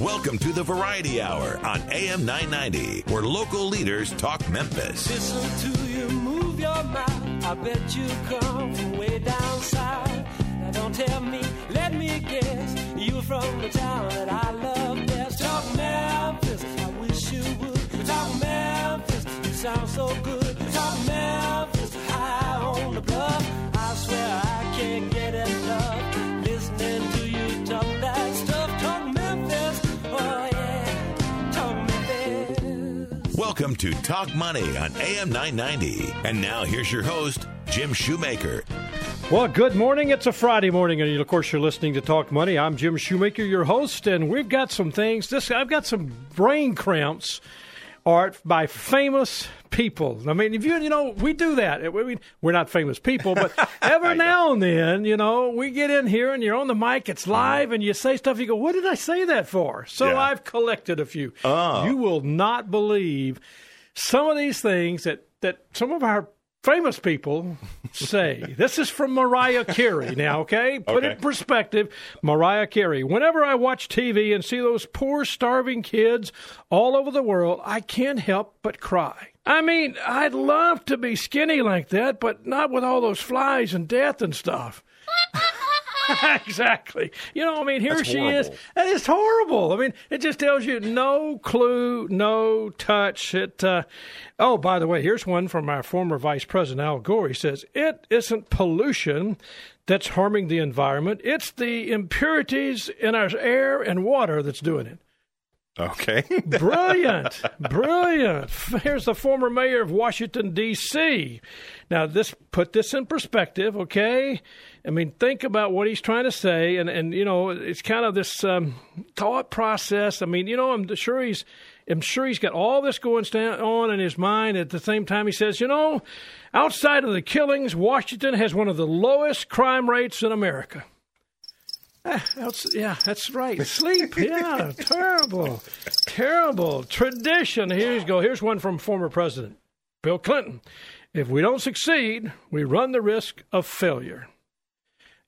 Welcome to the Variety Hour on AM 990, where local leaders talk Memphis. Listen to you move your mouth. I bet you come from way down south. Now don't tell me, let me guess. You from the town that I love best. Talk Memphis, I wish you would. Talk Memphis, you sound so good. Talk Memphis, high on the bluff. Welcome to Talk Money on AM 990. And now here's your host, Jim Shoemaker. Well, good morning. It's a Friday morning, and of course, you're listening to Talk Money. I'm Jim Shoemaker, your host, and we've got some things. This I've got some brain cramps art by famous people. I mean, if you you know, we do that. Mean, we're not famous people, but every now and then, you know, we get in here and you're on the mic, it's mm-hmm. live, and you say stuff. You go, "What did I say that for?" So Yeah. I've collected a few. Oh. You will not believe some of these things that that some of our famous people say. this is from Mariah Carey now, okay? Put it in perspective. Mariah Carey. Whenever I watch TV and see those poor starving kids all over the world, I can't help but cry. I mean, I'd love to be skinny like that, but not with all those flies and death and stuff. exactly. You know, I mean, here That's she is. horrible. That is horrible. I mean, it just tells you no clue, no touch. It. Uh, oh, by the way, here's one from our former Vice President Al Gore. He says it isn't pollution that's harming the environment; it's the impurities in our air and water that's doing it. Okay. Brilliant, brilliant. Here's the former mayor of Washington D.C. Now, this put this in perspective, okay? I mean, think about what he's trying to say, and and you know, it's kind of this um, thought process. I mean, you know, I'm sure he's. I'm sure he's got all this going on in his mind. At the same time, he says, you know, outside of the killings, Washington has one of the lowest crime rates in America. Ah, that's, yeah, that's right. Sleep, yeah, terrible, terrible tradition. Here's go. Here's one from former President Bill Clinton. If we don't succeed, we run the risk of failure.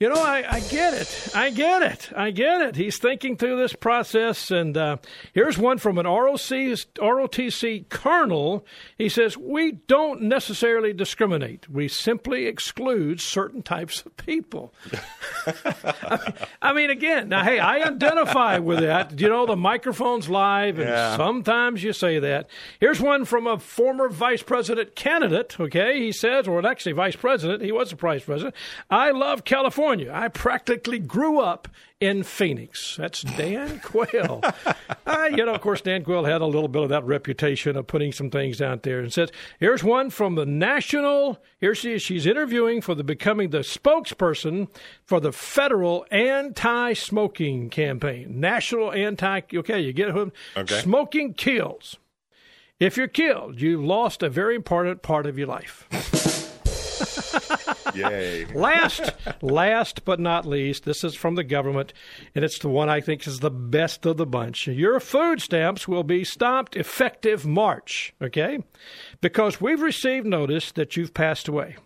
You know, I, I get it. I get it. I get it. He's thinking through this process. And uh, here's one from an ROC, ROTC colonel. He says, We don't necessarily discriminate, we simply exclude certain types of people. I mean, again, now, hey, I identify with that. You know, the microphone's live, and Yeah. sometimes you say that. Here's one from a former vice president candidate, okay? He says, or actually vice president, he was a vice president. I love California. I practically grew up in Phoenix. That's Dan Quayle. you know, of course, Dan Quayle had a little bit of that reputation of putting some things out there and says, here's one from the national, here she is, she's interviewing for the becoming the spokesperson for the federal anti-smoking campaign. National anti, okay, you get who? Okay. Smoking kills. If you're killed, you've lost a very important part of your life. Yay. Last, last but not least, this is from the government, and it's the one I think is the best of the bunch. Your food stamps will be stopped effective March, okay? Because we've received notice that you've passed away.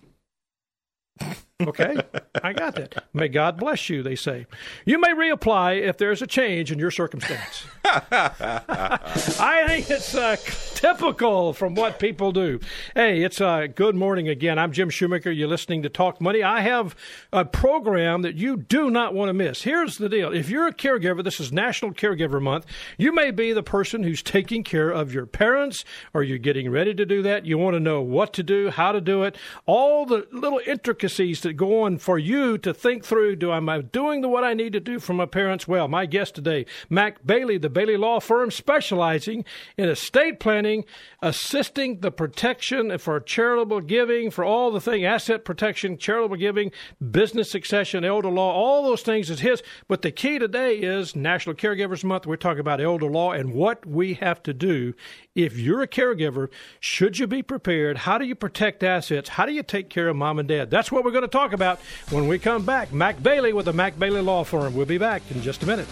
Okay, I got that. May God bless you, they say. You may reapply if there's a change in your circumstance. I think it's uh, typical from what people do. Hey, it's uh, good morning again. I'm Jim Shoemaker. You're listening to Talk Money. I have a program that you do not want to miss. Here's the deal if you're a caregiver, this is National Caregiver Month. You may be the person who's taking care of your parents or you're getting ready to do that. You want to know what to do, how to do it, all the little intricacies that go on for you to think through. Do am I doing the what I need to do for my parents? Well, my guest today, Mac Bailey, the Bailey Law Firm, specializing in estate planning, assisting the protection for charitable giving, for all the thing, asset protection, charitable giving, business succession, elder law, all those things is his. But the key today is National Caregivers Month. We're talking about elder law and what we have to do if you're a caregiver. Should you be prepared? How do you protect assets? How do you take care of mom and dad? That's what we're going to talk about when we come back. Mac Bailey with the Mac Bailey Law Firm. We'll be back in just a minute.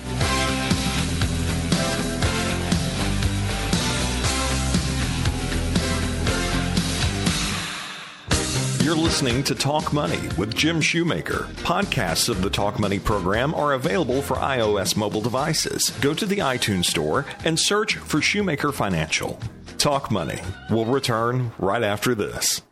You're listening to Talk Money with Jim Shoemaker. Podcasts of the Talk Money program are available for iOS mobile devices. Go to the iTunes Store and search for Shoemaker Financial. Talk Money will return right after this.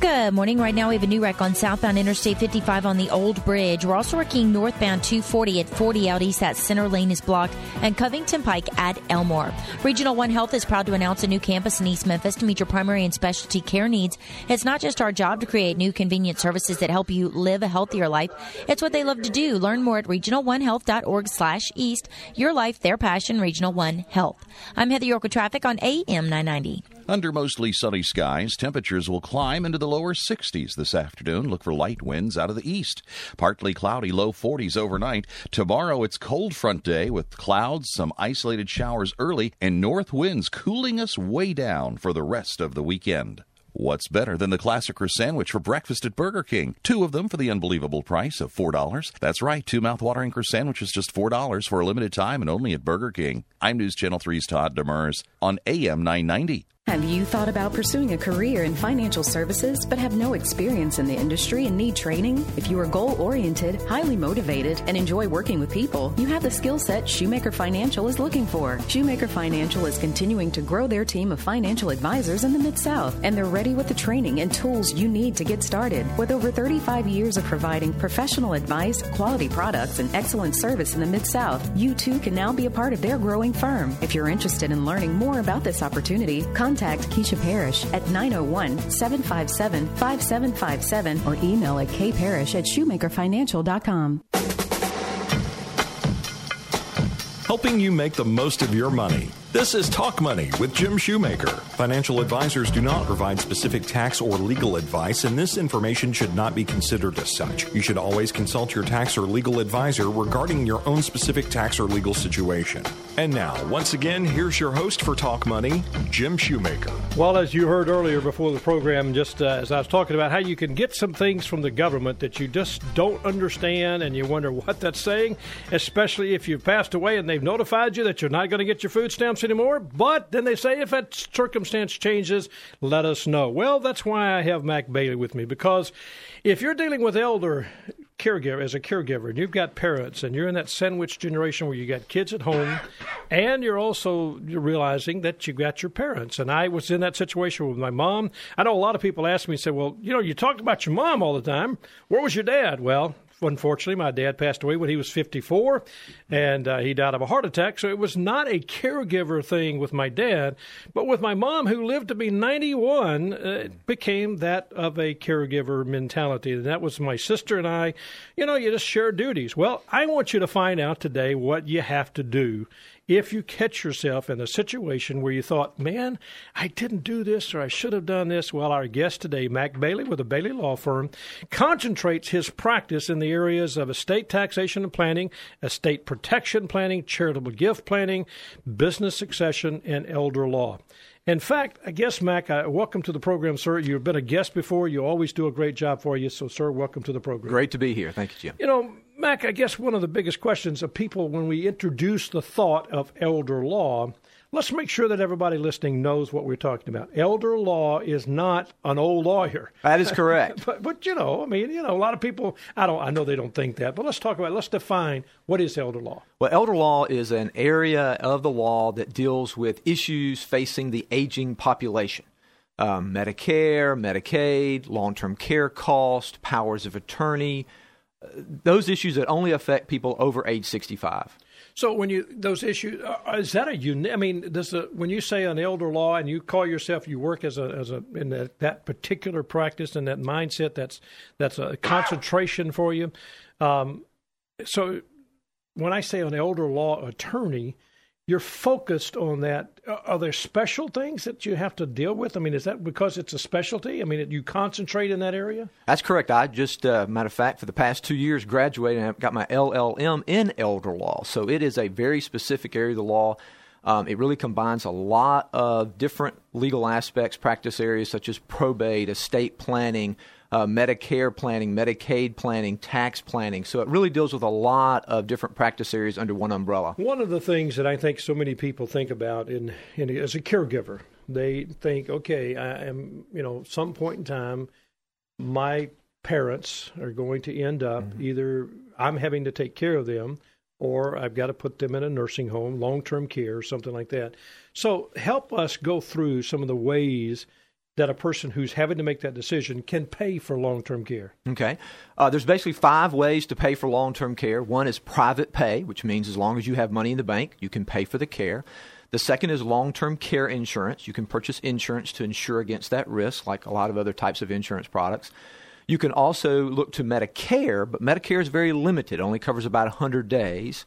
Good morning. Right now, we have a new wreck on southbound Interstate 55 on the Old Bridge. We're also working northbound 240 at 40 out east. That center lane is blocked, and Covington Pike at Elmore. Regional One Health is proud to announce a new campus in East Memphis to meet your primary and specialty care needs. It's not just our job to create new convenient services that help you live a healthier life. It's what they love to do. Learn more at regional1health.org slash east. Your life, their passion, Regional One Health. I'm Heather York with traffic on AM 990. Under mostly sunny skies, temperatures will climb into the lower 60s this afternoon. Look for light winds out of the east. Partly cloudy, low 40s overnight. Tomorrow it's cold front day with clouds, some isolated showers early, and north winds cooling us way down for the rest of the weekend. What's better than the classic sandwich for breakfast at Burger King? Two of them for the unbelievable price of $4. That's right, two mouthwatering croissant sandwiches just $4 for a limited time and only at Burger King. I'm News Channel 3's Todd Demers on AM 990. Have you thought about pursuing a career in financial services but have no experience in the industry and need training? If you are goal oriented, highly motivated, and enjoy working with people, you have the skill set Shoemaker Financial is looking for. Shoemaker Financial is continuing to grow their team of financial advisors in the Mid South, and they're ready with the training and tools you need to get started. With over 35 years of providing professional advice, quality products, and excellent service in the Mid South, you too can now be a part of their growing firm. If you're interested in learning more about this opportunity, contact contact Keisha Parrish at 901 757 5757 or email at kparrish at shoemakerfinancial.com. Helping you make the most of your money. This is Talk Money with Jim Shoemaker. Financial advisors do not provide specific tax or legal advice, and this information should not be considered as such. You should always consult your tax or legal advisor regarding your own specific tax or legal situation. And now, once again, here's your host for Talk Money, Jim Shoemaker. Well, as you heard earlier before the program, just uh, as I was talking about how you can get some things from the government that you just don't understand and you wonder what that's saying, especially if you've passed away and they've notified you that you're not going to get your food stamps anymore. But then they say if that circumstance changes, let us know. Well, that's why I have Mac Bailey with me because if you're dealing with elder caregiver as a caregiver and you've got parents and you're in that sandwich generation where you got kids at home and you're also realizing that you've got your parents and i was in that situation with my mom i know a lot of people ask me say well you know you talk about your mom all the time where was your dad well unfortunately, my dad passed away when he was 54, and uh, he died of a heart attack. So it was not a caregiver thing with my dad, but with my mom, who lived to be 91, uh, it became that of a caregiver mentality. And that was my sister and I. You know, you just share duties. Well, I want you to find out today what you have to do if you catch yourself in a situation where you thought, man, I didn't do this or I should have done this, well, our guest today, Mac Bailey with the Bailey Law Firm, concentrates his practice in the areas of estate taxation and planning, estate protection planning, charitable gift planning, business succession, and elder law. In fact, I guess, Mac, uh, welcome to the program, sir. You've been a guest before. You always do a great job for you. So, sir, welcome to the program. Great to be here. Thank you, Jim. You know, Mac, I guess one of the biggest questions of people when we introduce the thought of elder law, let's make sure that everybody listening knows what we're talking about. Elder law is not an old lawyer. That is correct. but, but you know, I mean, you know, a lot of people. I don't. I know they don't think that, but let's talk about. Let's define what is elder law. Well, elder law is an area of the law that deals with issues facing the aging population. Um, Medicare, Medicaid, long term care cost, powers of attorney, those issues that only affect people over age 65. So when you those issues uh, is that a unique? I mean, does the, when you say an elder law and you call yourself you work as a as a in that, that particular practice and that mindset that's that's a concentration for you. Um, so when I say an elder law attorney, you're focused on that. Are there special things that you have to deal with? I mean, is that because it's a specialty? I mean, you concentrate in that area? That's correct. I just, uh, matter of fact, for the past two years, graduated and I've got my LLM in elder law. So it is a very specific area of the law. Um, it really combines a lot of different legal aspects, practice areas such as probate, estate planning, uh, Medicare planning, Medicaid planning, tax planning. So it really deals with a lot of different practice areas under one umbrella. One of the things that I think so many people think about in, in as a caregiver they think, okay, I am, you know, some point in time, my parents are going to end up mm-hmm. either I'm having to take care of them or I've got to put them in a nursing home, long term care, something like that. So help us go through some of the ways that a person who's having to make that decision can pay for long term care? Okay. Uh, there's basically five ways to pay for long term care. One is private pay, which means as long as you have money in the bank, you can pay for the care. The second is long term care insurance. You can purchase insurance to insure against that risk, like a lot of other types of insurance products. You can also look to Medicare, but Medicare is very limited, it only covers about 100 days.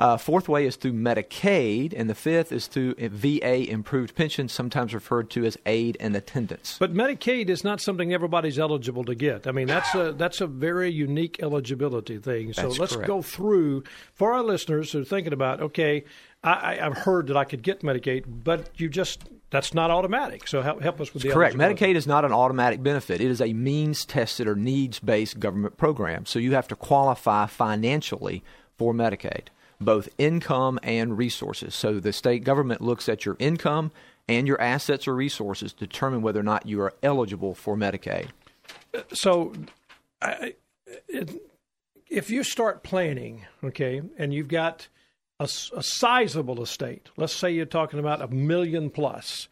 Uh, fourth way is through Medicaid, and the fifth is through VA improved pension, sometimes referred to as aid and attendance. But Medicaid is not something everybody's eligible to get. I mean, that's a that's a very unique eligibility thing. So that's let's correct. go through for our listeners who are thinking about, okay, I, have heard that I could get Medicaid, but you just that's not automatic. So help, help us with the correct. Medicaid is not an automatic benefit. It is a means tested or needs based government program. So you have to qualify financially for Medicaid both income and resources. So the state government looks at your income and your assets or resources to determine whether or not you are eligible for Medicaid. So, I, it, if you start planning, okay, and you've got a, a sizable estate, let's say you're talking about a million plus,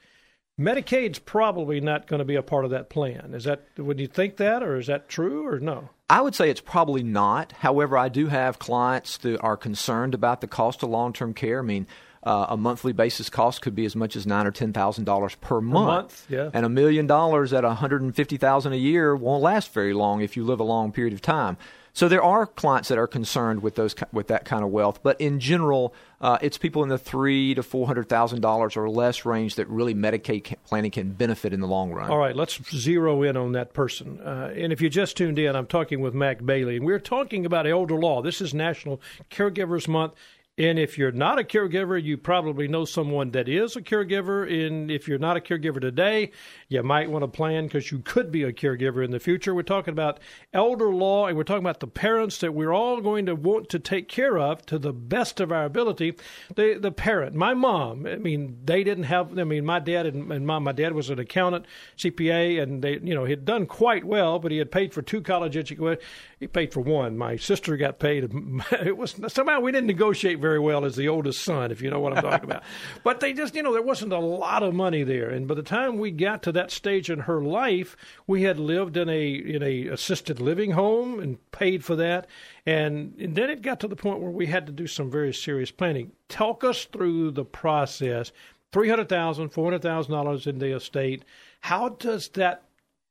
Medicaid's probably not going to be a part of that plan. Is that would you think that, or is that true, or no? I would say it's probably not. However, I do have clients that are concerned about the cost of long term care. I mean, uh, a monthly basis cost could be as much as nine or ten thousand dollars per month. month yeah. And a million dollars at one hundred and fifty thousand a year won't last very long if you live a long period of time. So there are clients that are concerned with those with that kind of wealth, but in general, uh, it's people in the three to four hundred thousand dollars or less range that really Medicaid planning can benefit in the long run. All right, let's zero in on that person. Uh, and if you just tuned in, I'm talking with Mac Bailey, and we're talking about elder law. This is National Caregivers Month. And if you're not a caregiver, you probably know someone that is a caregiver. And if you're not a caregiver today, you might want to plan because you could be a caregiver in the future. We're talking about elder law and we're talking about the parents that we're all going to want to take care of to the best of our ability. The, the parent, my mom, I mean, they didn't have, I mean, my dad and, and mom, my dad was an accountant, CPA, and they, you know, he had done quite well, but he had paid for two college education. He paid for one. My sister got paid. It was somehow we didn't negotiate very well as the oldest son, if you know what I'm talking about. But they just, you know, there wasn't a lot of money there. And by the time we got to that stage in her life, we had lived in a in a assisted living home and paid for that. And, and then it got to the point where we had to do some very serious planning. Talk us through the process. Three hundred thousand, four hundred thousand dollars in the estate. How does that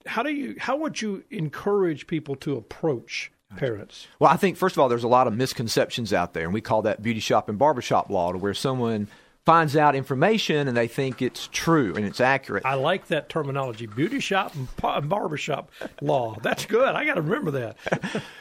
how do you how would you encourage people to approach parents? Well, I think first of all, there's a lot of misconceptions out there, and we call that beauty shop and barbershop law, to where someone finds out information and they think it's true and it's accurate. I like that terminology, beauty shop and barbershop law. That's good. I got to remember that.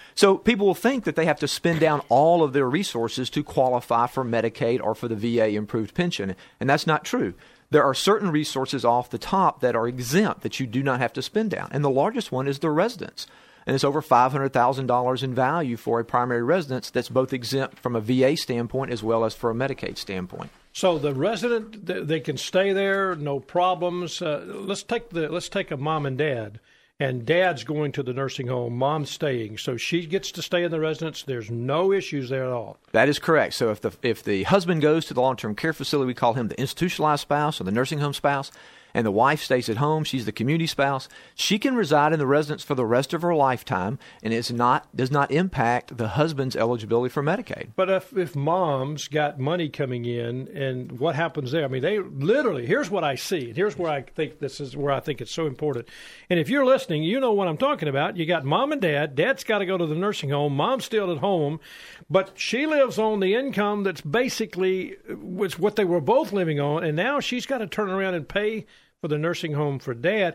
so people will think that they have to spend down all of their resources to qualify for Medicaid or for the VA improved pension, and that's not true there are certain resources off the top that are exempt that you do not have to spend down. And the largest one is the residence. And it's over $500,000 in value for a primary residence that's both exempt from a VA standpoint as well as for a Medicaid standpoint. So the resident, they can stay there, no problems. Uh, let's take the let's take a mom and dad and dad's going to the nursing home, mom's staying. So she gets to stay in the residence. There's no issues there at all. That is correct. So if the if the husband goes to the long term care facility, we call him the institutionalized spouse or the nursing home spouse and the wife stays at home, she's the community spouse, she can reside in the residence for the rest of her lifetime and it's not does not impact the husband's eligibility for Medicaid. But if if mom's got money coming in and what happens there? I mean, they literally here's what I see. Here's where I think this is where I think it's so important. And if you're listening, you know what I'm talking about. You got mom and dad. Dad's got to go to the nursing home. Mom's still at home, but she lives on the income that's basically was what they were both living on, and now she's got to turn around and pay for the nursing home for dad.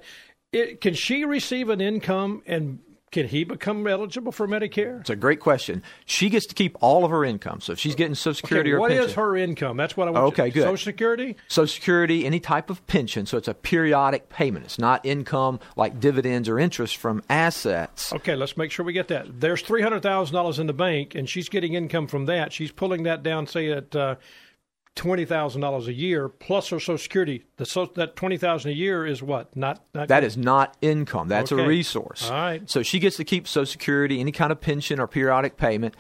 It, can she receive an income and can he become eligible for Medicare? It's a great question. She gets to keep all of her income. So if she's getting Social Security okay, or what pension. What is her income? That's what I want. Okay, to, good. Social Security. Social Security, any type of pension. So it's a periodic payment. It's not income like dividends or interest from assets. Okay, let's make sure we get that. There's three hundred thousand dollars in the bank, and she's getting income from that. She's pulling that down, say at. Uh, twenty thousand dollars a year plus her Social Security. The so, that twenty thousand a year is what? Not, not That is not income. That's Okay. a resource. All right. So she gets to keep Social Security, any kind of pension or periodic payment.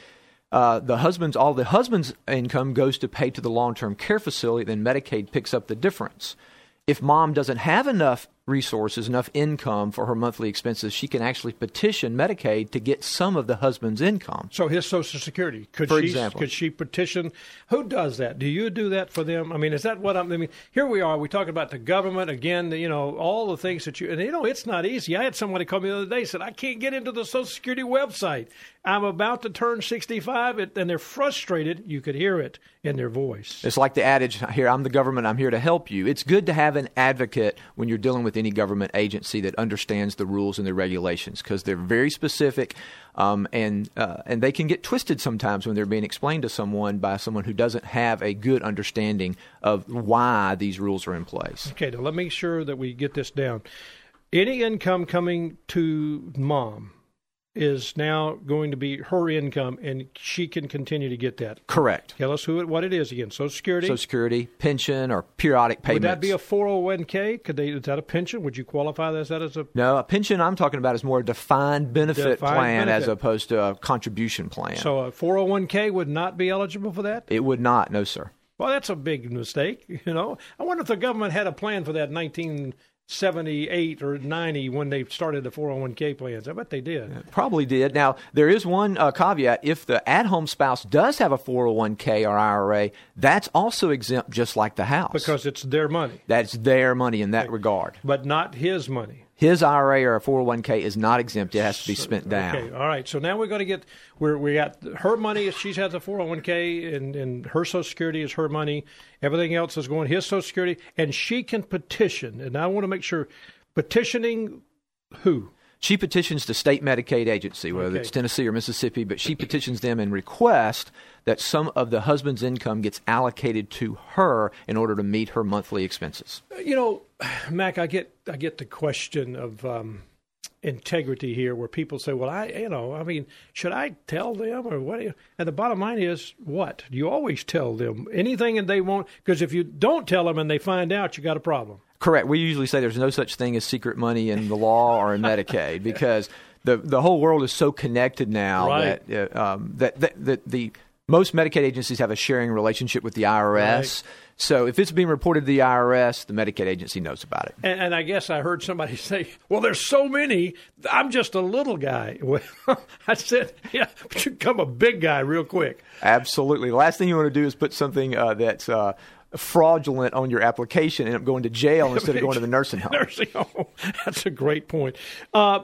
Uh, the husband's all the husband's income goes to pay to the long term care facility. Then Medicaid picks up the difference. If mom doesn't have enough resources, enough income for her monthly expenses, she can actually petition Medicaid to get some of the husband's income. So his Social Security could For she example. could she petition? Who does that? Do you do that for them? I mean, is that what I'm? I mean, here we are. We talk about the government again. You know, all the things that you and you know, it's not easy. I had somebody call me the other day said I can't get into the Social Security website. I'm about to turn 65, and they're frustrated. You could hear it in their voice. It's like the adage here I'm the government, I'm here to help you. It's good to have an advocate when you're dealing with any government agency that understands the rules and the regulations because they're very specific um, and, uh, and they can get twisted sometimes when they're being explained to someone by someone who doesn't have a good understanding of why these rules are in place. Okay, now let me make sure that we get this down. Any income coming to mom is now going to be her income, and she can continue to get that. Correct. Tell us who it, what it is again. Social Security. Social Security, pension, or periodic payments. Would that be a four hundred one k? Could they? Is that a pension? Would you qualify that as a? No, a pension I'm talking about is more a defined benefit defined plan benefit. as opposed to a contribution plan. So a four hundred one k would not be eligible for that. It would not. No, sir. Well, that's a big mistake. You know, I wonder if the government had a plan for that nineteen. 19- 78 or 90 when they started the 401k plans. I bet they did. Yeah, probably did. Now, there is one uh, caveat. If the at home spouse does have a 401k or IRA, that's also exempt just like the house. Because it's their money. That's their money in that regard. But not his money. His IRA or a 401k is not exempt. It has to be spent down. Okay, all right. So now we're going to get where we got her money. She has a 401k, and, and her Social Security is her money. Everything else is going his Social Security, and she can petition. And I want to make sure petitioning who? She petitions the state Medicaid agency, whether Okay. it's Tennessee or Mississippi, but she petitions them and requests that some of the husband's income gets allocated to her in order to meet her monthly expenses. You know, Mac, I get I get the question of um, integrity here, where people say, "Well, I, you know, I mean, should I tell them or what?" And the bottom line is, what you always tell them anything, and they won't. Because if you don't tell them and they find out, you got a problem. Correct. We usually say there's no such thing as secret money in the law or in Medicaid because the the whole world is so connected now Right. that, uh, um, that that that the most Medicaid agencies have a sharing relationship with the IRS. Right. So if it's being reported to the IRS, the Medicaid agency knows about it. And, and I guess I heard somebody say, "Well, there's so many. I'm just a little guy." Well, I said, "Yeah, but you become a big guy real quick." Absolutely. The last thing you want to do is put something uh, that's uh, fraudulent on your application and end up going to jail instead of going to the nursing home. Nursing home. That's a great point. Uh,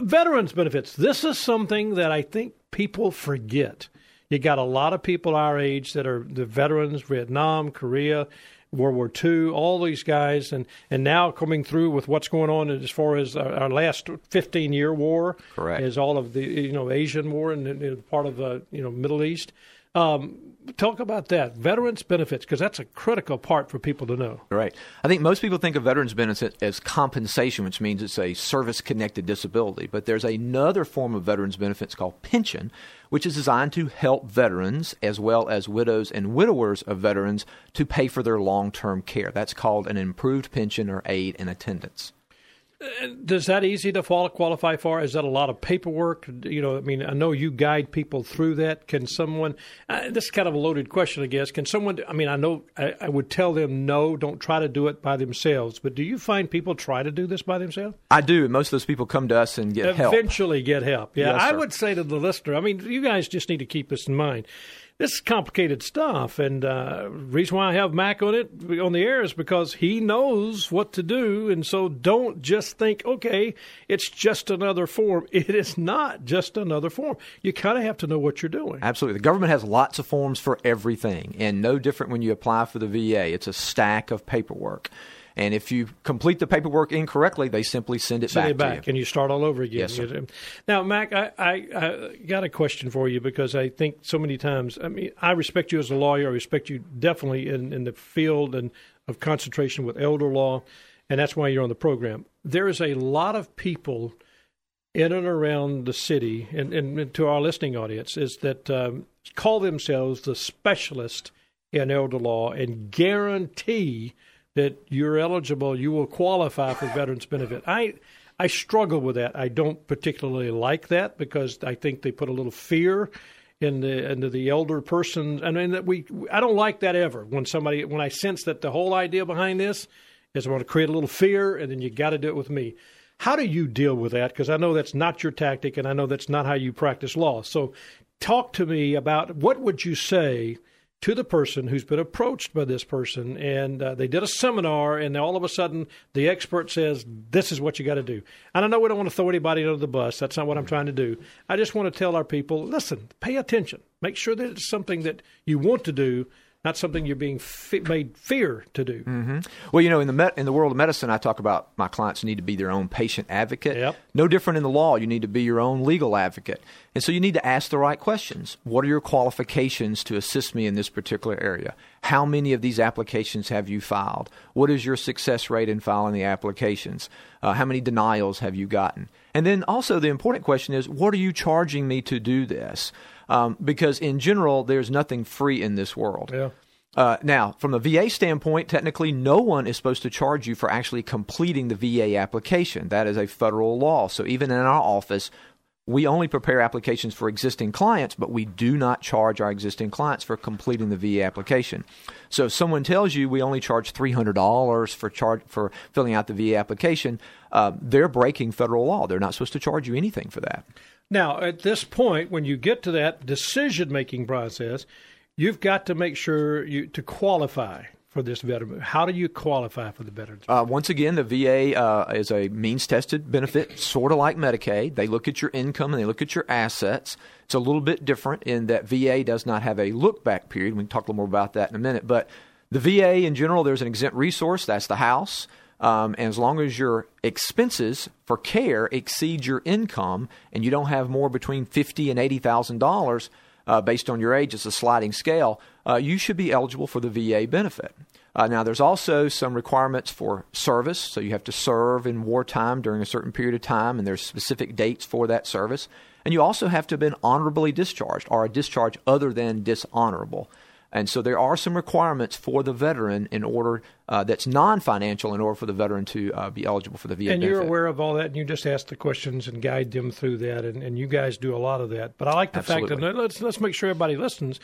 veterans benefits. This is something that I think people forget. You got a lot of people our age that are the veterans, Vietnam, Korea, World War II, all these guys, and, and now coming through with what's going on as far as our, our last 15 year war, Correct. is all of the you know Asian war and, and part of the you know Middle East. Um, talk about that veterans benefits because that's a critical part for people to know. Right. I think most people think of veterans benefits as compensation, which means it's a service connected disability. But there's another form of veterans benefits called pension, which is designed to help veterans as well as widows and widowers of veterans to pay for their long term care. That's called an improved pension or aid and attendance. Does that easy to qualify for? Is that a lot of paperwork? You know, I mean, I know you guide people through that. Can someone? Uh, this is kind of a loaded question, I guess. Can someone? I mean, I know I, I would tell them no, don't try to do it by themselves. But do you find people try to do this by themselves? I do. Most of those people come to us and get help. Eventually, get help. Yeah, Yes, I would say to the listener. I mean, you guys just need to keep this in mind. This is complicated stuff, and uh, reason why I have Mac on it on the air is because he knows what to do, and so don't just think, okay, it's just another form. It is not just another form. You kind of have to know what you're doing. Absolutely. The government has lots of forms for everything, and no different when you apply for the VA. It's a stack of paperwork. And if you complete the paperwork incorrectly, they simply send it Send back it back, to you. and you start all over again. Yes, sir. Now, Mac, I, I, I got a question for you because I think so many times. I mean, I respect you as a lawyer. I respect you definitely in, in the field and of concentration with elder law, and that's why you're on the program. There is a lot of people in and around the city, and, and to our listening audience, is that um, call themselves the specialist in elder law and guarantee that you're eligible, you will qualify for veterans benefit. I I struggle with that. I don't particularly like that because I think they put a little fear in the into the elder person. I mean that we I don't like that ever. When somebody when I sense that the whole idea behind this is I want to create a little fear, and then you got to do it with me. How do you deal with that? Because I know that's not your tactic, and I know that's not how you practice law. So, talk to me about what would you say to the person who's been approached by this person and uh, they did a seminar and all of a sudden the expert says this is what you got to do. And i know we don't want to throw anybody under the bus. That's not what i'm trying to do. I just want to tell our people listen pay attention. Make sure that it's something that you want to do not something you're being made fear to do. Mm-hmm. Well, you know, in the met- in the world of medicine, I talk about my clients need to be their own patient advocate. Yep. No different in the law. You need to be your own legal advocate, and so you need to ask the right questions. What are your qualifications to assist me in this particular area? How many of these applications have you filed? What is your success rate in filing the applications? Uh, how many denials have you gotten? And then also the important question is, what are you charging me to do this? Um, because in general, there's nothing free in this world. Yeah. Uh, now, from a VA standpoint, technically, no one is supposed to charge you for actually completing the VA application. That is a federal law. So even in our office, we only prepare applications for existing clients, but we do not charge our existing clients for completing the VA application. So if someone tells you we only charge three hundred dollars for charge for filling out the VA application, uh, they're breaking federal law. They're not supposed to charge you anything for that. Now, at this point, when you get to that decision making process, you've got to make sure you to qualify for this veteran. How do you qualify for the veterans? Uh, once again, the VA uh, is a means tested benefit, sort of like Medicaid. They look at your income and they look at your assets. It's a little bit different in that VA does not have a look back period. We can talk a little more about that in a minute. But the VA in general, there's an exempt resource, that's the house. Um, and as long as your expenses for care exceed your income, and you don't have more between fifty and eighty thousand uh, dollars based on your age, it's a sliding scale. Uh, you should be eligible for the VA benefit. Uh, now, there's also some requirements for service, so you have to serve in wartime during a certain period of time, and there's specific dates for that service. And you also have to have been honorably discharged, or a discharge other than dishonorable. And so there are some requirements for the veteran in order uh, that's non-financial in order for the veteran to uh, be eligible for the VA. And benefit. you're aware of all that, and you just ask the questions and guide them through that, and, and you guys do a lot of that. But I like the Absolutely. fact that let's let's make sure everybody listens.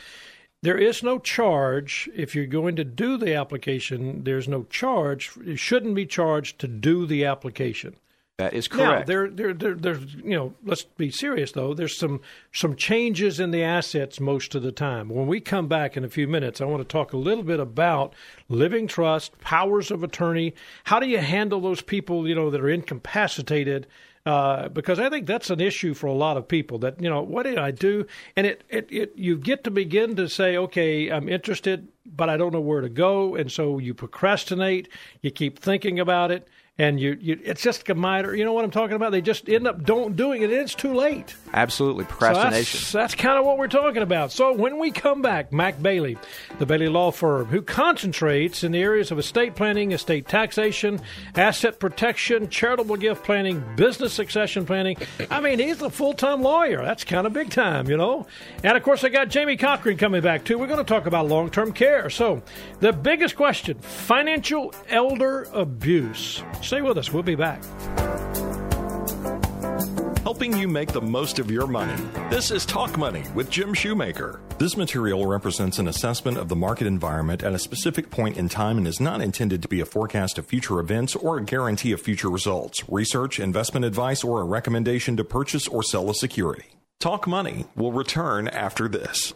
There is no charge if you're going to do the application. There's no charge. It shouldn't be charged to do the application. That is Now, correct. there, there, there, there's, you know, let's be serious though. There's some some changes in the assets most of the time. When we come back in a few minutes, I want to talk a little bit about living trust, powers of attorney. How do you handle those people, you know, that are incapacitated? Uh, because I think that's an issue for a lot of people. That you know, what did I do? And it, it, it, you get to begin to say, okay, I'm interested, but I don't know where to go, and so you procrastinate. You keep thinking about it and you, you it's just a minor you know what i'm talking about? They just end up don't doing it and it's too late. Absolutely, so procrastination. that's, that's kind of what we're talking about. So when we come back mac bailey the bailey law firm who concentrates in the areas of estate planning estate taxation asset protection charitable gift planning business succession planning i mean he's a full-time lawyer. That's kind of big time you know? And of course i got jamie cochran coming back too. We're going to talk about long-term care. So the biggest question financial elder abuse Stay with us. We'll be back. Helping you make the most of your money. This is Talk Money with Jim Shoemaker. This material represents an assessment of the market environment at a specific point in time and is not intended to be a forecast of future events or a guarantee of future results, research, investment advice, or a recommendation to purchase or sell a security. Talk Money will return after this.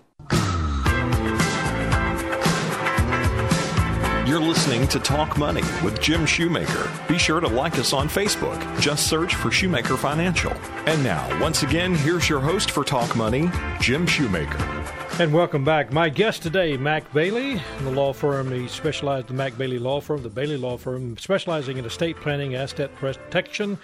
You're listening to Talk Money with Jim Shoemaker. Be sure to like us on Facebook. Just search for Shoemaker Financial. And now, once again, here's your host for Talk Money, Jim Shoemaker. And welcome back. My guest today, Mac Bailey, the law firm. He specialized the Mac Bailey Law Firm, the Bailey Law Firm, specializing in estate planning, asset protection,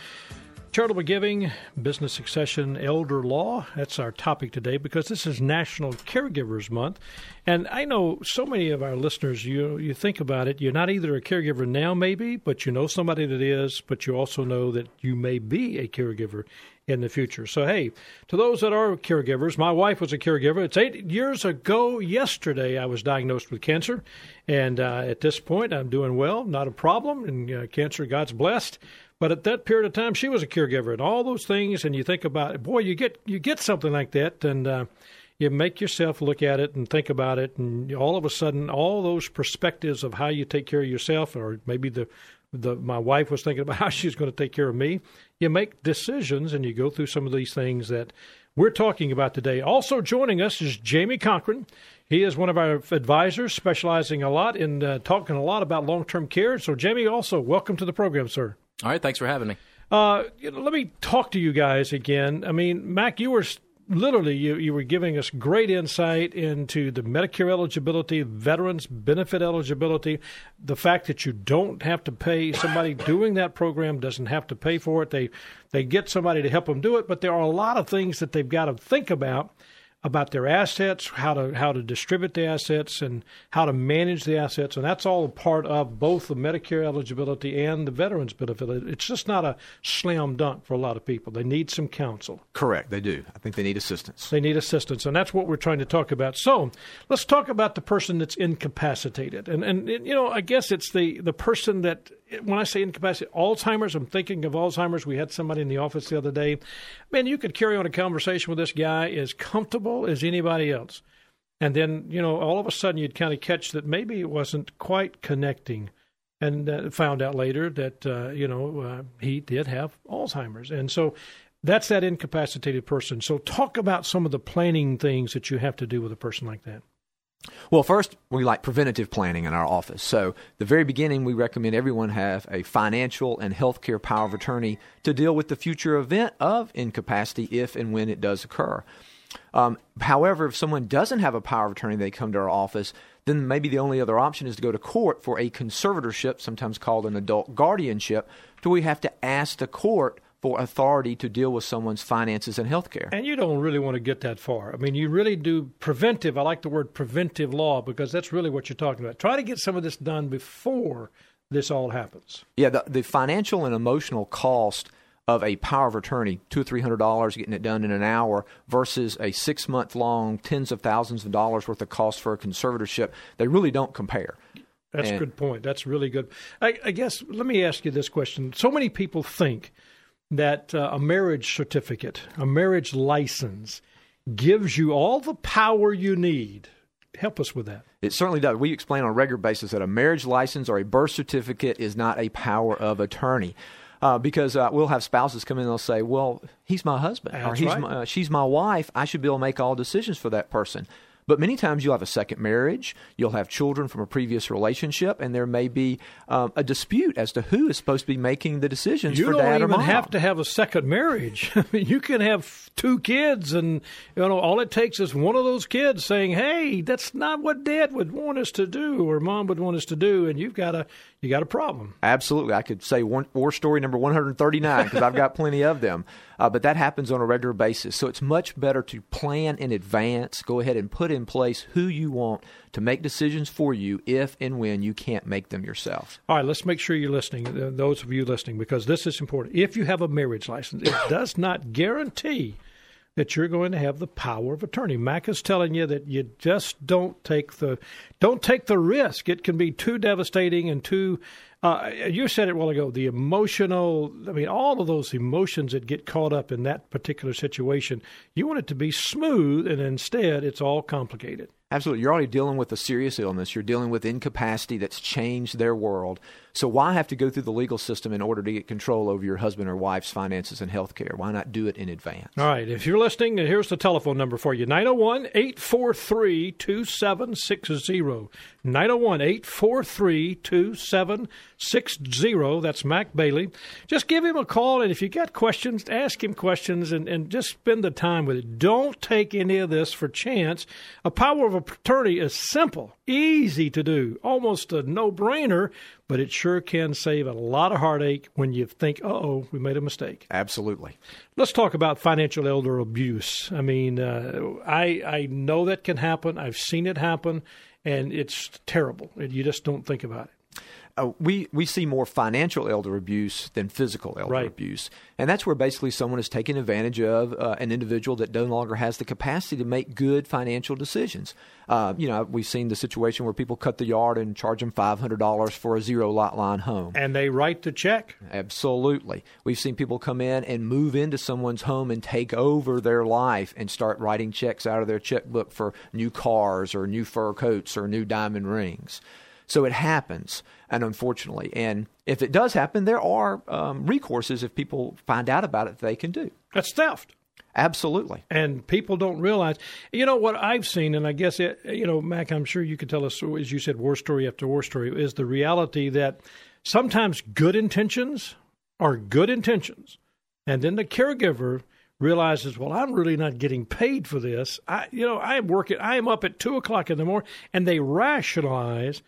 charitable giving, business succession, elder law. That's our topic today because this is National Caregivers Month. And I know so many of our listeners, you you think about it, you're not either a caregiver now maybe, but you know somebody that is, but you also know that you may be a caregiver in the future. So, hey, to those that are caregivers, my wife was a caregiver. It's eight years ago yesterday I was diagnosed with cancer. And uh, at this point, I'm doing well, not a problem. And uh, cancer, God's blessed. But at that period of time, she was a caregiver, and all those things. And you think about, boy, you get you get something like that, and uh, you make yourself look at it and think about it, and all of a sudden, all those perspectives of how you take care of yourself, or maybe the the my wife was thinking about how she's going to take care of me. You make decisions, and you go through some of these things that we're talking about today. Also joining us is Jamie Cochran. He is one of our advisors, specializing a lot in uh, talking a lot about long term care. So, Jamie, also welcome to the program, sir. All right, thanks for having me. Uh, you know, let me talk to you guys again. I mean, Mac, you were literally you, you were giving us great insight into the Medicare eligibility, veterans benefit eligibility, the fact that you don't have to pay somebody doing that program doesn't have to pay for it. They they get somebody to help them do it, but there are a lot of things that they've got to think about about their assets, how to how to distribute the assets, and how to manage the assets, and that's all a part of both the Medicare eligibility and the veterans benefit. It's just not a slam dunk for a lot of people. They need some counsel. Correct, they do. I think they need assistance. They need assistance, and that's what we're trying to talk about. So let's talk about the person that's incapacitated, and and you know I guess it's the the person that when I say incapacity, Alzheimer's, I'm thinking of Alzheimer's. We had somebody in the office the other day. Man, you could carry on a conversation with this guy as comfortable as anybody else. And then, you know, all of a sudden you'd kind of catch that maybe it wasn't quite connecting. And uh, found out later that, uh, you know, uh, he did have Alzheimer's. And so that's that incapacitated person. So talk about some of the planning things that you have to do with a person like that. Well, first, we like preventative planning in our office. So, the very beginning, we recommend everyone have a financial and healthcare power of attorney to deal with the future event of incapacity if and when it does occur. Um, however, if someone doesn't have a power of attorney, they come to our office, then maybe the only other option is to go to court for a conservatorship, sometimes called an adult guardianship, to we have to ask the court for authority to deal with someone's finances and health care. And you don't really want to get that far. I mean, you really do preventive. I like the word preventive law because that's really what you're talking about. Try to get some of this done before this all happens. Yeah, the, the financial and emotional cost of a power of attorney, two or three hundred dollars getting it done in an hour, versus a six month long, tens of thousands of dollars worth of cost for a conservatorship, they really don't compare. That's and, a good point. That's really good. I, I guess let me ask you this question: So many people think that uh, a marriage certificate, a marriage license, gives you all the power you need. Help us with that. It certainly does. We explain on a regular basis that a marriage license or a birth certificate is not a power of attorney. Uh, because uh, we'll have spouses come in and they'll say, "Well, he's my husband, That's or he's right. my, uh, she's my wife. I should be able to make all decisions for that person." But many times you'll have a second marriage, you'll have children from a previous relationship, and there may be um, a dispute as to who is supposed to be making the decisions you for dad or mom. You don't even have to have a second marriage. I mean, you can have two kids, and you know all it takes is one of those kids saying, "Hey, that's not what Dad would want us to do, or Mom would want us to do," and you've got a you got a problem. Absolutely, I could say one, war story number one hundred thirty nine because I've got plenty of them. Uh, but that happens on a regular basis, so it's much better to plan in advance. Go ahead and put in place who you want to make decisions for you if and when you can't make them yourself. All right, let's make sure you're listening, uh, those of you listening, because this is important. If you have a marriage license, it does not guarantee that you're going to have the power of attorney. Mac is telling you that you just don't take the don't take the risk. It can be too devastating and too. Uh, you said it a while ago. The emotional, I mean, all of those emotions that get caught up in that particular situation. You want it to be smooth, and instead, it's all complicated. Absolutely. You're already dealing with a serious illness. You're dealing with incapacity that's changed their world. So why have to go through the legal system in order to get control over your husband or wife's finances and health care? Why not do it in advance? All right. If you're listening, here's the telephone number for you 901 843 2760. 901 843 2760. That's Mac Bailey. Just give him a call, and if you got questions, ask him questions and, and just spend the time with it. Don't take any of this for chance. A power of attorney is simple, easy to do, almost a no brainer, but it sure can save a lot of heartache when you think, uh oh, we made a mistake. Absolutely. Let's talk about financial elder abuse. I mean, uh, I, I know that can happen, I've seen it happen, and it's terrible. You just don't think about it. Uh, we we see more financial elder abuse than physical elder Right. abuse, and that's where basically someone is taking advantage of uh, an individual that no longer has the capacity to make good financial decisions. Uh, you know, we've seen the situation where people cut the yard and charge them five hundred dollars for a zero lot line home. And they write the check. Absolutely. We've seen people come in and move into someone's home and take over their life and start writing checks out of their checkbook for new cars or new fur coats or new diamond rings. So it happens, and unfortunately, and if it does happen, there are um, recourses if people find out about it they can do. That's theft. Absolutely. and people don't realize. You know what I've seen, and I guess it, you know, Mac. I'm sure you could tell us, as you said, war story after war story. Is the reality that sometimes good intentions are good intentions, and then the caregiver realizes, well, I'm really not getting paid for this. I, you know, I'm working. I am up at two o'clock in the morning, and they rationalize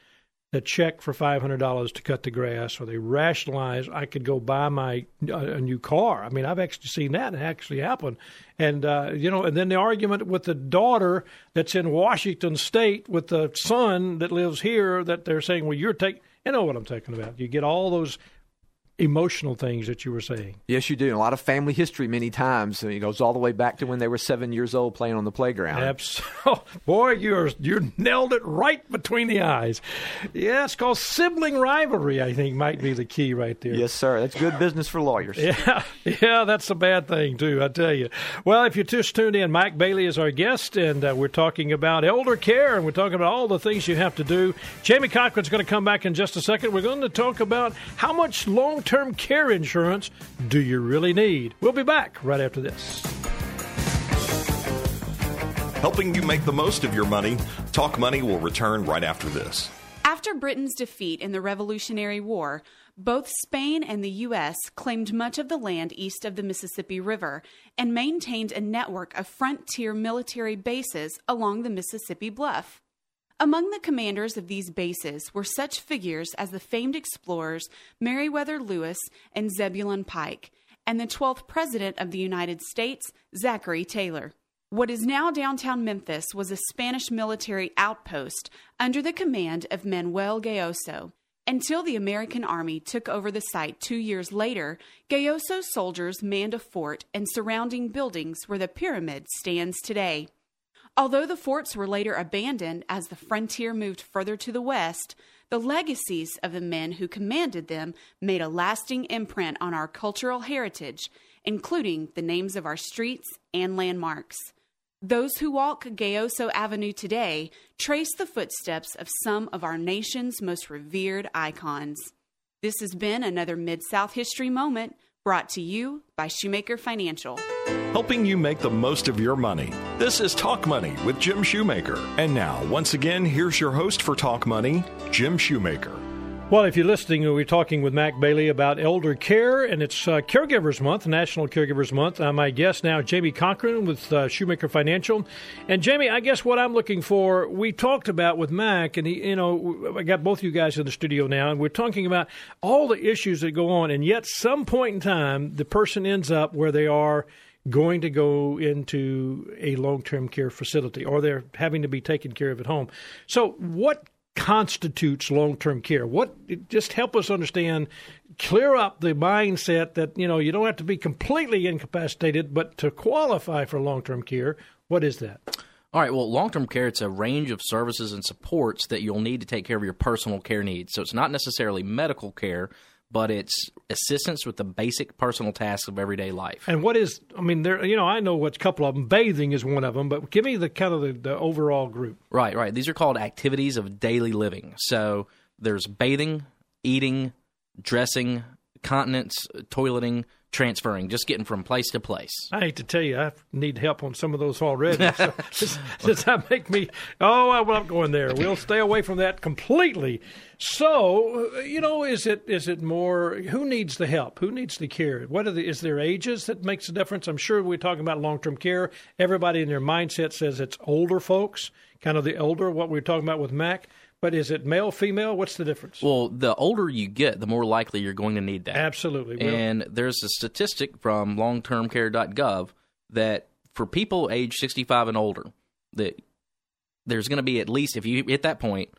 the check for five hundred dollars to cut the grass, or they rationalize I could go buy my uh, a new car. I mean, I've actually seen that actually happen, and uh, you know, and then the argument with the daughter that's in Washington State with the son that lives here that they're saying, well, you're taking. You know what I'm talking about. You get all those emotional things that you were saying. Yes, you do. And a lot of family history many times. It goes all the way back to when they were seven years old playing on the playground. Absolutely. Boy, you're you nailed it right between the eyes. Yeah, it's called sibling rivalry. I think might be the key right there. Yes, sir. That's good business for lawyers. Yeah, yeah, that's a bad thing too. I tell you. Well, if you just tuned in, Mike Bailey is our guest, and uh, we're talking about elder care, and we're talking about all the things you have to do. Jamie Cochran's going to come back in just a second. We're going to talk about how much long-term care insurance do you really need. We'll be back right after this. Helping you make the most of your money, Talk Money will return right after this. After Britain's defeat in the Revolutionary War, both Spain and the U.S. claimed much of the land east of the Mississippi River and maintained a network of frontier military bases along the Mississippi Bluff. Among the commanders of these bases were such figures as the famed explorers Meriwether Lewis and Zebulon Pike, and the 12th President of the United States, Zachary Taylor. What is now downtown Memphis was a Spanish military outpost under the command of Manuel Gayoso. Until the American Army took over the site two years later, Gayoso's soldiers manned a fort and surrounding buildings where the pyramid stands today. Although the forts were later abandoned as the frontier moved further to the west, the legacies of the men who commanded them made a lasting imprint on our cultural heritage, including the names of our streets and landmarks. Those who walk Gayoso Avenue today trace the footsteps of some of our nation's most revered icons. This has been another Mid South History Moment brought to you by Shoemaker Financial. Helping you make the most of your money. This is Talk Money with Jim Shoemaker. And now, once again, here's your host for Talk Money, Jim Shoemaker. Well, if you're listening, we're talking with Mac Bailey about elder care, and it's uh, Caregivers Month, National Caregivers Month. Uh, my guest now, Jamie Cochran with uh, Shoemaker Financial. And Jamie, I guess what I'm looking for, we talked about with Mac, and he, you know, I got both you guys in the studio now, and we're talking about all the issues that go on, and yet some point in time, the person ends up where they are going to go into a long-term care facility, or they're having to be taken care of at home. So, what constitutes long-term care? What just help us understand, clear up the mindset that you know you don't have to be completely incapacitated, but to qualify for long-term care, what is that? All right. Well, long term care, it's a range of services and supports that you'll need to take care of your personal care needs. So it's not necessarily medical care, but it's assistance with the basic personal tasks of everyday life. And what is? I mean, there. You know, I know what's a couple of them. Bathing is one of them, but give me the kind of the, the overall group. Right, right. These are called activities of daily living. So there's bathing, eating, dressing, continence, toileting, transferring, just getting from place to place. I hate to tell you, I need help on some of those already. So, does, does that make me? Oh, I'm not going there. We'll stay away from that completely. So, you know, is it is it more? Who needs the help? Who needs the care? What are the? Is there ages that makes a difference? I'm sure we're talking about long term care. Everybody in their mindset says it's older folks, kind of the elder. What we're talking about with Mac. But is it male, female? What's the difference? Well, the older you get, the more likely you're going to need that. Absolutely. Well, And there's a statistic from longtermcare.gov that for people age 65 and older, that there's going to be at least, if you hit that point,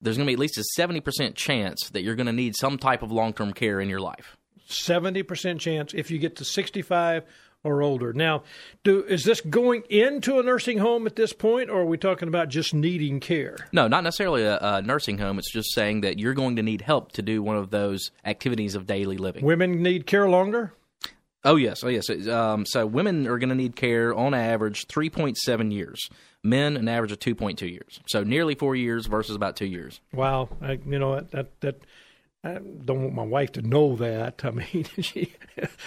there's going to be at least a 70% chance that you're going to need some type of long term care in your life. 70% chance if you get to 65 or older. Now, do is this going into a nursing home at this point, or are we talking about just needing care? No, not necessarily a, a, nursing home. It's just saying that you're going to need help to do one of those activities of daily living. Women need care longer. Oh yes, oh yes. Um, so women are going to need care on average 3.7 years. Men an average of 2.2 years. So nearly four years versus about two years. Wow, I, you know that that I don't want my wife to know that. I mean, she,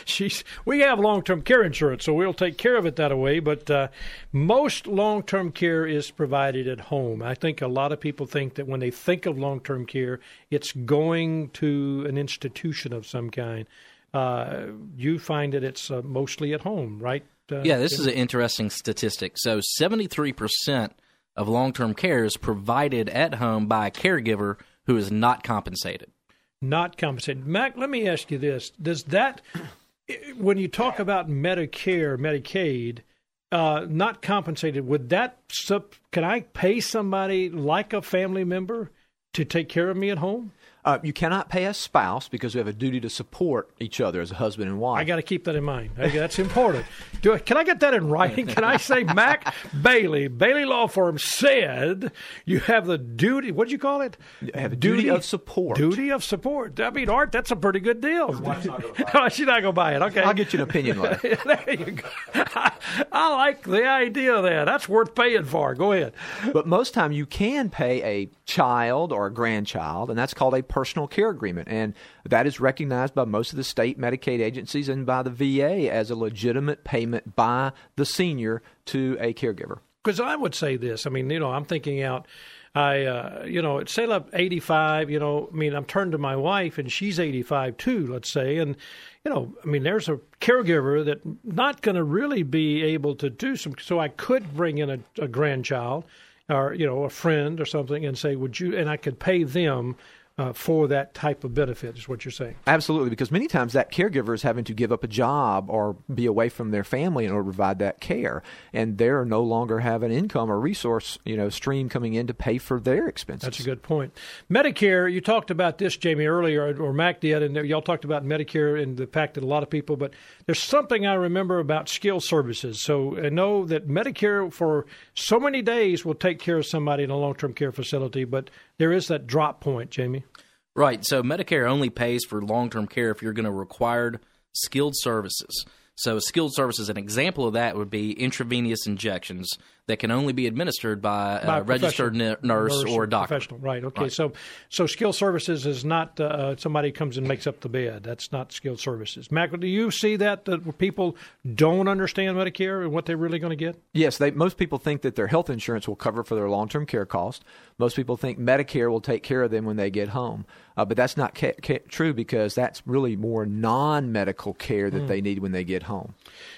she's we have long term care insurance, so we'll take care of it that way. But uh, most long term care is provided at home. I think a lot of people think that when they think of long term care, it's going to an institution of some kind. Uh, you find that it's uh, mostly at home, right? Uh, yeah, this is an interesting statistic. So, seventy three percent of long term care is provided at home by a caregiver who is not compensated not compensated. Mac, let me ask you this: Does that, when you talk about Medicare, Medicaid, uh, not compensated, would that can I pay somebody like a family member to take care of me at home? Uh, you cannot pay a spouse because we have a duty to support each other as a husband and wife. I got to keep that in mind. That's important. Do I, can I get that in writing? Can I say Mac Bailey, Bailey Law Firm said you have the duty? What do you call it? You have a duty, duty, of support. Duty of support. I mean, Art, that's a pretty good deal. oh, she's not going to buy it. Okay, I'll get you an opinion letter. there you go. I, I like the idea of that. That's worth paying for. Go ahead. But most time you can pay a child or a grandchild, and that's called a personal care agreement. And that is recognized by most of the state Medicaid agencies and by the VA as a legitimate payment by the senior to a caregiver. Because I would say this I mean, you know, I'm thinking out. I, uh, you know, say I'm 85, you know, I mean, I'm turned to my wife and she's 85 too, let's say. And, you know, I mean, there's a caregiver that not going to really be able to do some. So I could bring in a, a grandchild or you know a friend or something and say would you and i could pay them uh, for that type of benefit, is what you're saying. Absolutely, because many times that caregiver is having to give up a job or be away from their family in order to provide that care, and they're no longer have an income or resource, you know, stream coming in to pay for their expenses. That's a good point. Medicare, you talked about this, Jamie, earlier, or Mac did, and y'all talked about Medicare and the fact that a lot of people, but there's something I remember about skilled services. So I know that Medicare for so many days will take care of somebody in a long-term care facility, but there is that drop point, Jamie. Right. So Medicare only pays for long term care if you're going to required skilled services. So, skilled services, an example of that would be intravenous injections that can only be administered by, by a registered nurse, nurse, or a doctor. Professional, right? Okay, right. so so skilled services is not uh, somebody comes and makes up the bed. That's not skilled services. Mac, do you see that that people don't understand Medicare and what they're really going to get? Yes, they most people think that their health insurance will cover for their long term care cost. Most people think Medicare will take care of them when they get home, uh, but that's not ca- ca- true because that's really more non medical care that mm. they need when they get home.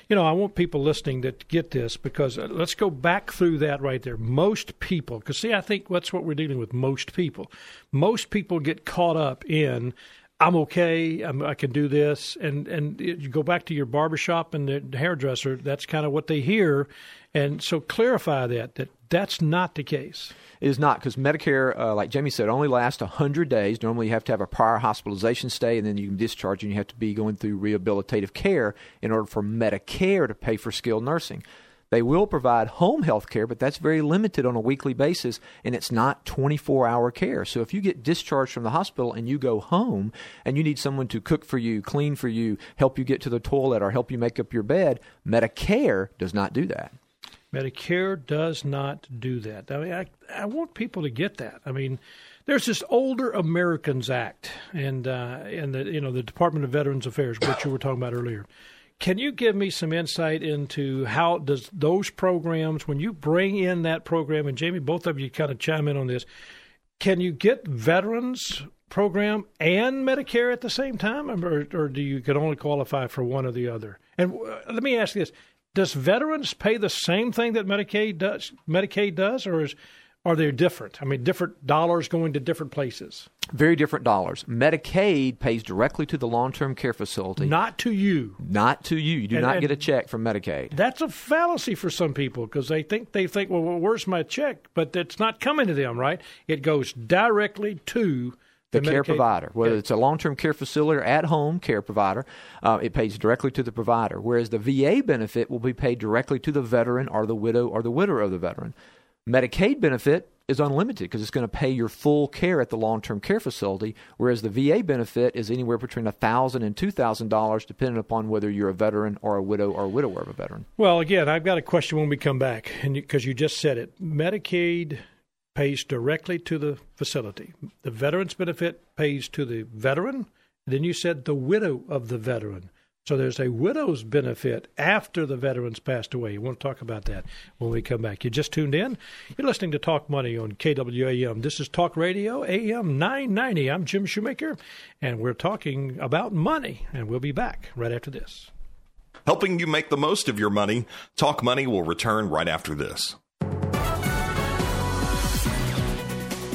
You know, I want people listening to get this because uh, let's go back through that right there. Most people, because see, I think that's what we're dealing with. Most people, most people get caught up in. I'm okay. I'm, i can do this, and and you go back to your barbershop and the hairdresser. That's kind of what they hear, and so clarify that that that's not the case. It is not because Medicare, uh, like Jamie said, only lasts 100 days. Normally, you have to have a prior hospitalization stay, and then you can discharge, and you have to be going through rehabilitative care in order for Medicare to pay for skilled nursing. They will provide home health care, but that's very limited on a weekly basis, and it's not 24 hour care. So if you get discharged from the hospital and you go home and you need someone to cook for you, clean for you, help you get to the toilet, or help you make up your bed, Medicare does not do that. Medicare does not do that. I mean, I, I want people to get that. I mean, there's this Older Americans Act, and uh, and the you know the Department of Veterans Affairs, which you were talking about earlier. Can you give me some insight into how does those programs, when you bring in that program, and Jamie, both of you kind of chime in on this, can you get veterans program and Medicare at the same time, or, or do you can only qualify for one or the other? And uh, let me ask this: Does veterans pay the same thing that Medicaid does? Medicaid does, or is are they different? I mean, different dollars going to different places. Very different dollars. Medicaid pays directly to the long term care facility. Not to you. Not to you. You do And- not and- get a check from Medicaid. That's a fallacy for some people because they think they think, well, well, where's my check? But it's not coming to them, right? It goes directly to the care Medicaid- provider, whether Okay. it's a long-term care facility or at-home care provider, uh, it pays directly to the provider. Whereas the VA benefit will be paid directly to the veteran or the widow or the widower of the veteran. Medicaid benefit is unlimited because it's going to pay your full care at the long-term care facility, whereas the VA benefit is anywhere between a thousand and two thousand dollars, depending upon whether you're a veteran or a widow or a widower of a veteran. Well, again, I've got a question when we come back, and because you, just said it, Medicaid pays directly to the facility. The veterans benefit pays to the veteran. Then you said the widow of the veteran. So there's a widow's benefit after the veteran's passed away. To talk about that when we come back. You just tuned in. You're listening to Talk Money on KWAM. This is Talk Radio AM 990. I'm Jim Shoemaker, and we're talking about money. And we'll be back right after this. Helping you make the most of your money, Talk Money will return right after this.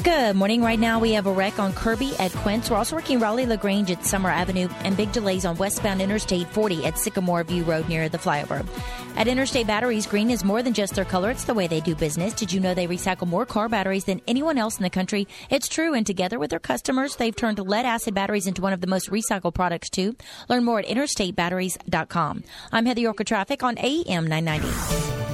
Good morning. Right now, we have a wreck on Kirby at Quince. We're also working Raleigh LaGrange at Summer Avenue and big delays on westbound Interstate 40 at Sycamore View Road near the flyover. At Interstate Batteries, green is more than just their color, it's the way they do business. Did you know they recycle more car batteries than anyone else in the country? It's true, and together with their customers, they've turned lead acid batteries into one of the most recycled products, too. Learn more at interstatebatteries.com. I'm Heather Yorker Traffic on AM 990.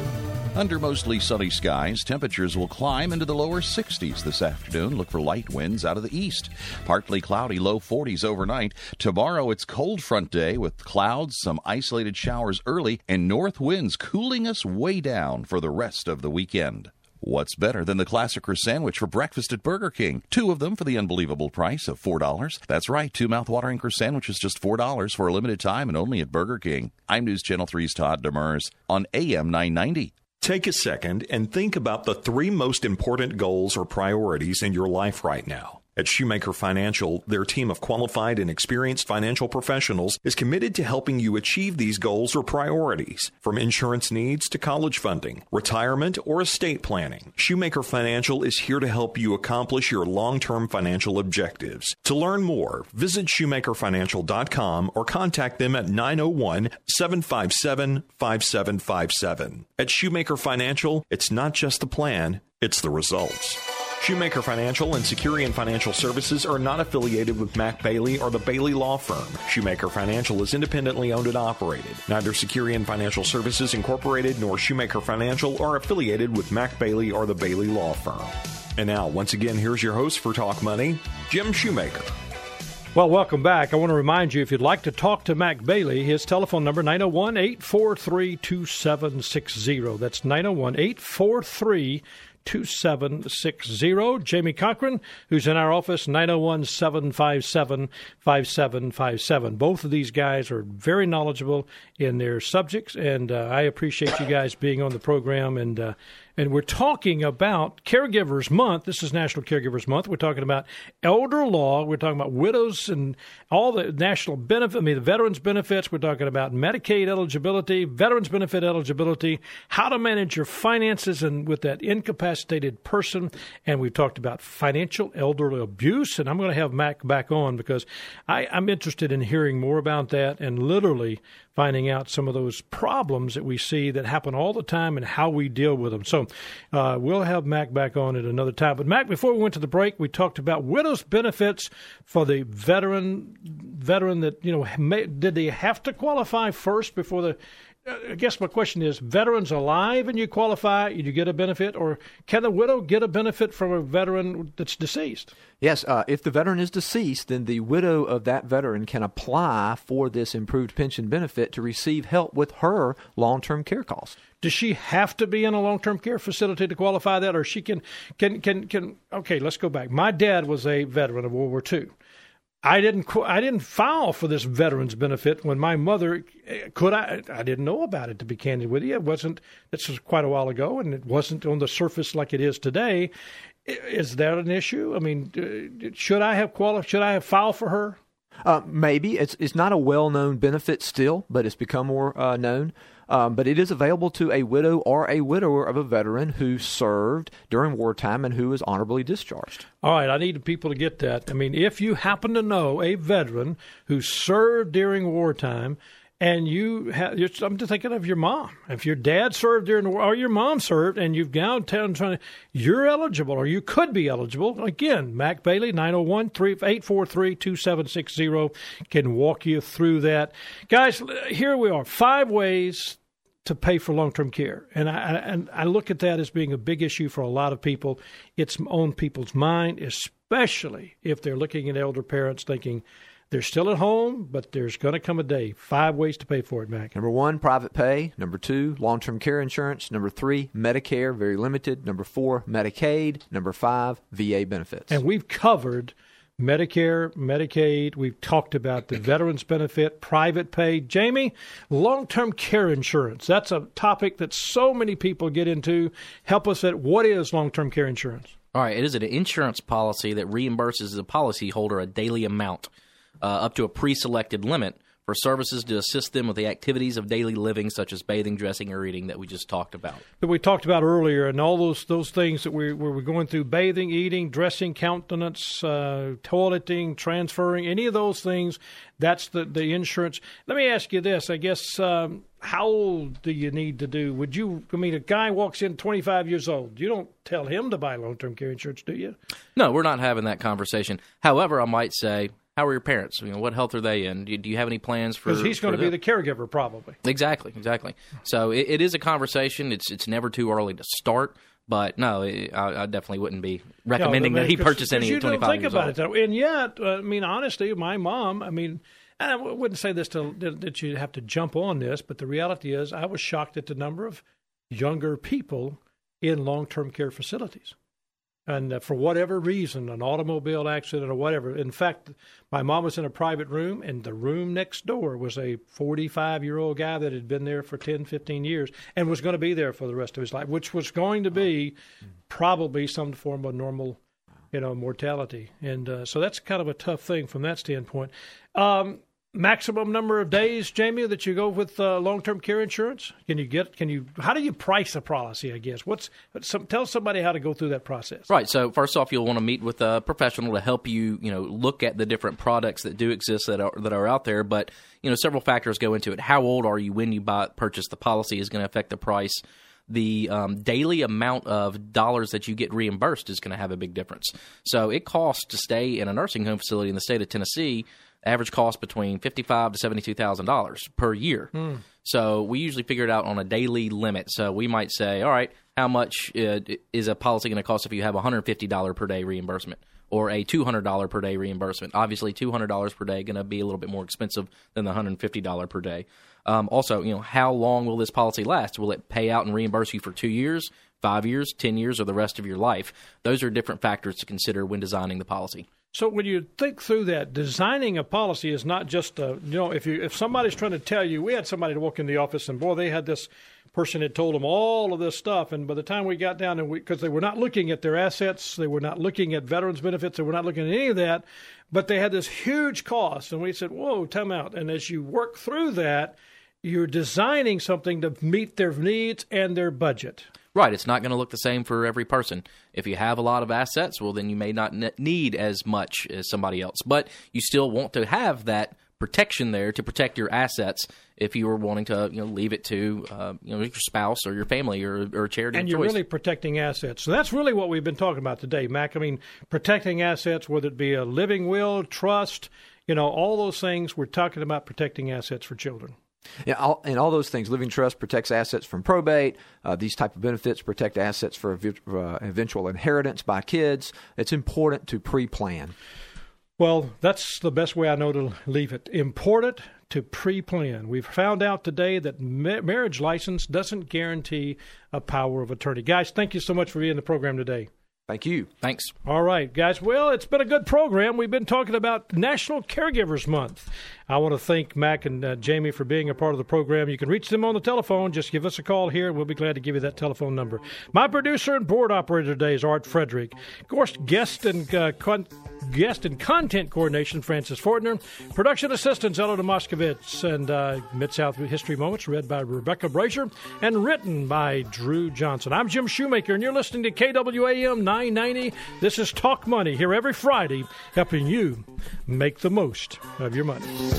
Under mostly sunny skies, temperatures will climb into the lower 60s this afternoon. Look for light winds out of the east. Partly cloudy, low 40s overnight. Tomorrow, it's cold front day with clouds, some isolated showers early, and north winds cooling us way down for the rest of the weekend. What's better than the classic sandwich for breakfast at Burger King? Two of them for the unbelievable price of $4. That's right, two mouthwatering sandwiches just $4 for a limited time and only at Burger King. I'm News Channel 3's Todd Demers on AM 990. Take a second and think about the three most important goals or priorities in your life right now. At Shoemaker Financial, their team of qualified and experienced financial professionals is committed to helping you achieve these goals or priorities. From insurance needs to college funding, retirement, or estate planning, Shoemaker Financial is here to help you accomplish your long term financial objectives. To learn more, visit shoemakerfinancial.com or contact them at 901 757 5757. At Shoemaker Financial, it's not just the plan, it's the results. Shoemaker Financial and Securian Financial Services are not affiliated with Mac Bailey or the Bailey Law Firm. Shoemaker Financial is independently owned and operated. Neither Securian Financial Services Incorporated nor Shoemaker Financial are affiliated with Mac Bailey or the Bailey Law Firm. And now, once again, here's your host for Talk Money, Jim Shoemaker. Well, welcome back. I want to remind you if you'd like to talk to Mac Bailey, his telephone number 901-843-2760. That's 901-843 2760. Jamie Cochran, who's in our office, 901 757 5757. Both of these guys are very knowledgeable in their subjects, and uh, I appreciate you guys being on the program. And uh, and we're talking about Caregivers Month. This is National Caregivers Month. We're talking about elder law. We're talking about widows and all the national benefit. I mean, the veterans benefits. We're talking about Medicaid eligibility, veterans benefit eligibility, how to manage your finances and with that incapacitated person. And we've talked about financial elderly abuse. And I'm going to have Mac back on because I, I'm interested in hearing more about that and literally finding out some of those problems that we see that happen all the time and how we deal with them. So uh, we'll have Mac back on at another time. But Mac, before we went to the break, we talked about widows' benefits for the veteran veteran that you know may, did they have to qualify first before the I guess my question is: veterans alive and you qualify, you get a benefit, or can a widow get a benefit from a veteran that's deceased? Yes, uh, if the veteran is deceased, then the widow of that veteran can apply for this improved pension benefit to receive help with her long-term care costs. Does she have to be in a long-term care facility to qualify that, or she can can can can? Okay, let's go back. My dad was a veteran of World War II. I didn't I didn't file for this veterans benefit when my mother could I I didn't know about it to be candid with you. It wasn't this was quite a while ago and it wasn't on the surface like it is today. Is that an issue? I mean should I have quali- should I have filed for her? Uh, maybe. It's it's not a well known benefit still but it's become more uh, known Um, but it is available to a widow or a widower of a veteran who served during wartime and who is honorably discharged. All right, I need people to get that. I mean, if you happen to know a veteran who served during wartime, and you have, I'm just thinking of your mom. If your dad served during the war, or your mom served, and you've gone down trying you're eligible, or you could be eligible. Again, Mac Bailey, 901 843 2760 can walk you through that. Guys, here we are. Five ways to pay for long-term care, and I and I look at that as being a big issue for a lot of people. It's on people's mind, especially if they're looking at elder parents, thinking they're still at home, but there's going to come a day. Five ways to pay for it, Mac. Number one, private pay. Number two, long term care insurance. Number three, Medicare, very limited. Number four, Medicaid. Number five, VA benefits. And we've covered Medicare, Medicaid. We've talked about the veterans benefit, private pay. Jamie, long term care insurance. That's a topic that so many people get into. Help us at what is long term care insurance? All right, it is an insurance policy that reimburses the policyholder a daily amount uh, up to a pre selected limit for services to assist them with the activities of daily living, such as bathing, dressing, or eating, that we just talked about. That we talked about earlier, and all those those things that we, we were going through bathing, eating, dressing, countenance, uh, toileting, transferring, any of those things, that's the, the insurance. Let me ask you this I guess. Um, how old do you need to do? Would you? I mean, a guy walks in 25 years old. You don't tell him to buy long-term care insurance, do you? No, we're not having that conversation. However, I might say, how are your parents? You know, what health are they in? Do you, do you have any plans for? Because he's going to be the caregiver, probably. Exactly, exactly. So it, it is a conversation. It's it's never too early to start. But no, I, I definitely wouldn't be recommending no, that he purchase any you 25 think about old. it, though. And yet, uh, I mean, honestly, my mom, I mean, and I wouldn't say this to that you have to jump on this, but the reality is, I was shocked at the number of younger people in long-term care facilities. And uh, for whatever reason, an automobile accident or whatever. In fact, my mom was in a private room, and the room next door was a 45 year old guy that had been there for 10, 15 years and was going to be there for the rest of his life, which was going to be probably some form of normal, you know, mortality. And uh, so that's kind of a tough thing from that standpoint. Um, maximum number of days, Jamie, that you go with uh, long-term care insurance? Can you get? Can you? How do you price a policy? I guess. What's some? Tell somebody how to go through that process. Right. So first off, you'll want to meet with a professional to help you, you know, look at the different products that do exist that are that are out there. But you know, several factors go into it. How old are you when you buy purchase the policy is going to affect the price. The um, daily amount of dollars that you get reimbursed is going to have a big difference. So it costs to stay in a nursing home facility in the state of Tennessee average cost between fifty-five to seventy-two thousand dollars per year. So we usually figure it out on a daily limit. So we might say, all right, how much uh, is a policy going to cost if you have a hundred fifty dollar per day reimbursement or a two hundred dollar per day reimbursement? Obviously, two hundred dollars per day going to be a little bit more expensive than the hundred fifty dollar per day. Um, also, you know, how long will this policy last? Will it pay out and reimburse you for two years? Five years, ten years, or the rest of your life? Those are different factors to consider when designing the policy. So when you think through that, designing a policy is not just a, you know if you if somebody's trying to tell you, we had somebody to walk in the office and boy they had this person had told them all of this stuff, and by the time we got down and because they were not looking at their assets, they were not looking at veterans benefits, they were not looking at any of that, but they had this huge cost, and we said, whoa, time out, and as you work through that, you're designing something to meet their needs and their budget. Right, it's not going to look the same for every person. If you have a lot of assets, well, then you may not need as much as somebody else, but you still want to have that protection there to protect your assets if you were wanting to, you know, leave it to, uh, you know, your spouse or your family or, or a charity. And you're choice. really protecting assets. So that's really what we've been talking about today, Mac. I mean, protecting assets, whether it be a living will, trust, you know, all those things. We're talking about protecting assets for children. Yeah, all, and all those things. Living trust protects assets from probate. Uh, these type of benefits protect assets for ev- uh, eventual inheritance by kids. It's important to pre-plan. Well, that's the best way I know to leave it. Important to pre plan. We've found out today that ma- marriage license doesn't guarantee a power of attorney. Guys, thank you so much for being in the program today. Thank you. Thanks. All right, guys. Well, it's been a good program. We've been talking about National Caregivers Month. I want to thank Mac and uh, Jamie for being a part of the program. You can reach them on the telephone. Just give us a call here, and we'll be glad to give you that telephone number. My producer and board operator today is Art Frederick. Of course, guest and uh, con- guest and content coordination, Francis Fortner. Production assistants, Ella Moskovitz. And uh, Mid South History Moments, read by Rebecca Brazier and written by Drew Johnson. I'm Jim Shoemaker, and you're listening to KWAM 990. This is Talk Money, here every Friday, helping you make the most of your money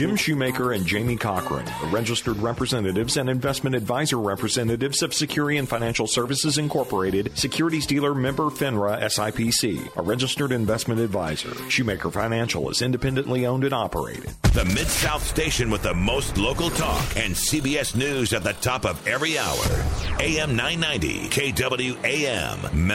Jim Shoemaker and Jamie Cochran registered representatives and investment advisor representatives of Securian Financial Services Incorporated, securities dealer member FINRA SIPC, a registered investment advisor. Shoemaker Financial is independently owned and operated. The Mid South station with the most local talk and CBS News at the top of every hour. AM 990, KWAM.